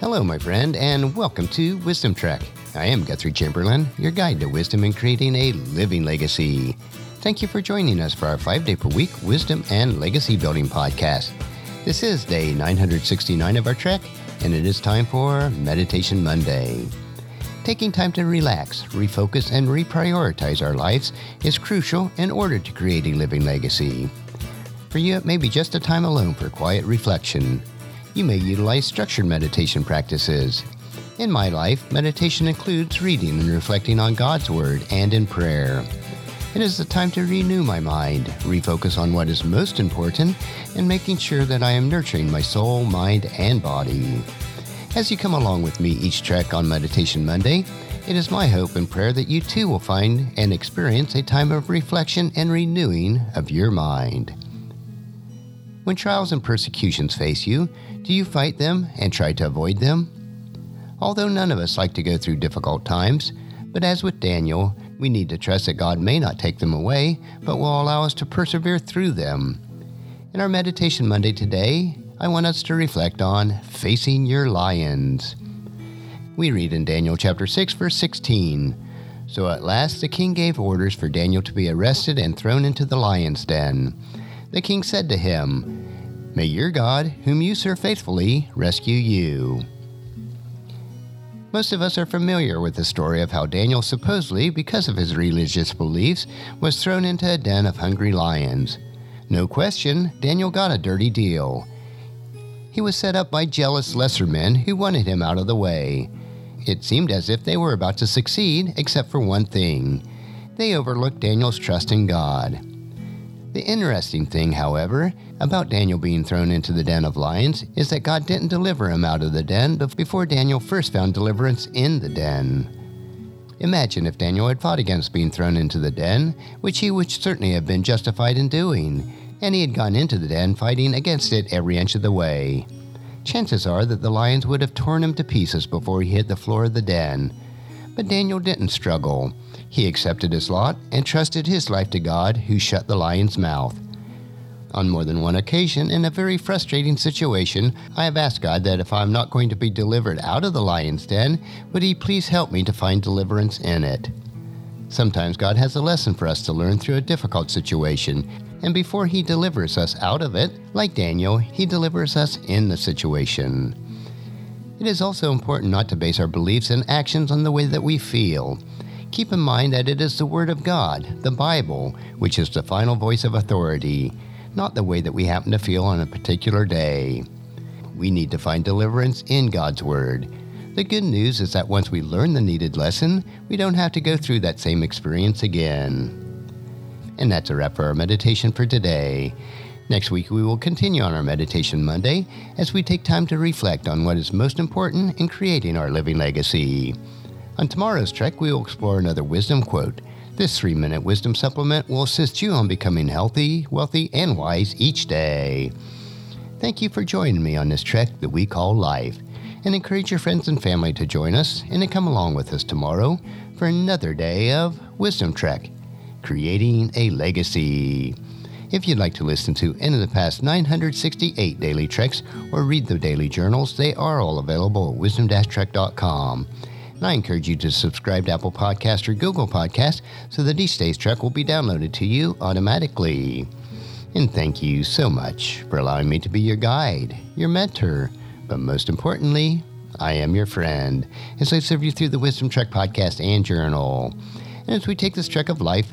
Hello, my friend, and welcome to Wisdom Trek. I am Guthrie Chamberlain, your guide to wisdom and creating a living legacy. Thank you for joining us for our five day per week wisdom and legacy building podcast. This is day 969 of our trek, and it is time for Meditation Monday. Taking time to relax, refocus, and reprioritize our lives is crucial in order to create a living legacy. For you, it may be just a time alone for quiet reflection. You may utilize structured meditation practices. In my life, meditation includes reading and reflecting on God's Word and in prayer. It is the time to renew my mind, refocus on what is most important, and making sure that I am nurturing my soul, mind, and body. As you come along with me each trek on Meditation Monday, it is my hope and prayer that you too will find and experience a time of reflection and renewing of your mind. When trials and persecutions face you, do you fight them and try to avoid them? Although none of us like to go through difficult times, but as with Daniel, we need to trust that God may not take them away, but will allow us to persevere through them. In our Meditation Monday today, I want us to reflect on facing your lions. We read in Daniel chapter 6 verse 16. So at last the king gave orders for Daniel to be arrested and thrown into the lion's den. The king said to him, May your God, whom you serve faithfully, rescue you. Most of us are familiar with the story of how Daniel supposedly, because of his religious beliefs, was thrown into a den of hungry lions. No question, Daniel got a dirty deal. He was set up by jealous lesser men who wanted him out of the way. It seemed as if they were about to succeed, except for one thing they overlooked Daniel's trust in God. The interesting thing, however, about Daniel being thrown into the den of lions is that God didn't deliver him out of the den before Daniel first found deliverance in the den. Imagine if Daniel had fought against being thrown into the den, which he would certainly have been justified in doing and he had gone into the den fighting against it every inch of the way. Chances are that the lions would have torn him to pieces before he hit the floor of the den. But Daniel didn't struggle. He accepted his lot and trusted his life to God, who shut the lion's mouth. On more than one occasion, in a very frustrating situation, I have asked God that if I'm not going to be delivered out of the lion's den, would He please help me to find deliverance in it? Sometimes God has a lesson for us to learn through a difficult situation, and before he delivers us out of it, like Daniel, he delivers us in the situation. It is also important not to base our beliefs and actions on the way that we feel. Keep in mind that it is the Word of God, the Bible, which is the final voice of authority, not the way that we happen to feel on a particular day. We need to find deliverance in God's Word. The good news is that once we learn the needed lesson, we don't have to go through that same experience again. And that's a wrap for our meditation for today. Next week, we will continue on our Meditation Monday as we take time to reflect on what is most important in creating our living legacy. On tomorrow's trek, we will explore another wisdom quote. This three minute wisdom supplement will assist you on becoming healthy, wealthy, and wise each day. Thank you for joining me on this trek that we call life, and encourage your friends and family to join us and to come along with us tomorrow for another day of Wisdom Trek Creating a Legacy. If you'd like to listen to any of the past 968 daily treks or read the daily journals, they are all available at wisdom-trek.com. And I encourage you to subscribe to Apple Podcast or Google Podcast so that each day's trek will be downloaded to you automatically. And thank you so much for allowing me to be your guide, your mentor, but most importantly, I am your friend as I serve you through the Wisdom Trek podcast and journal. And as we take this trek of life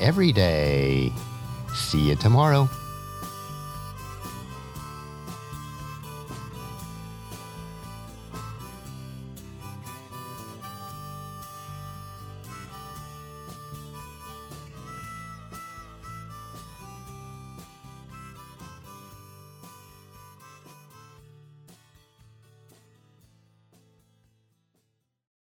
every day. See you tomorrow.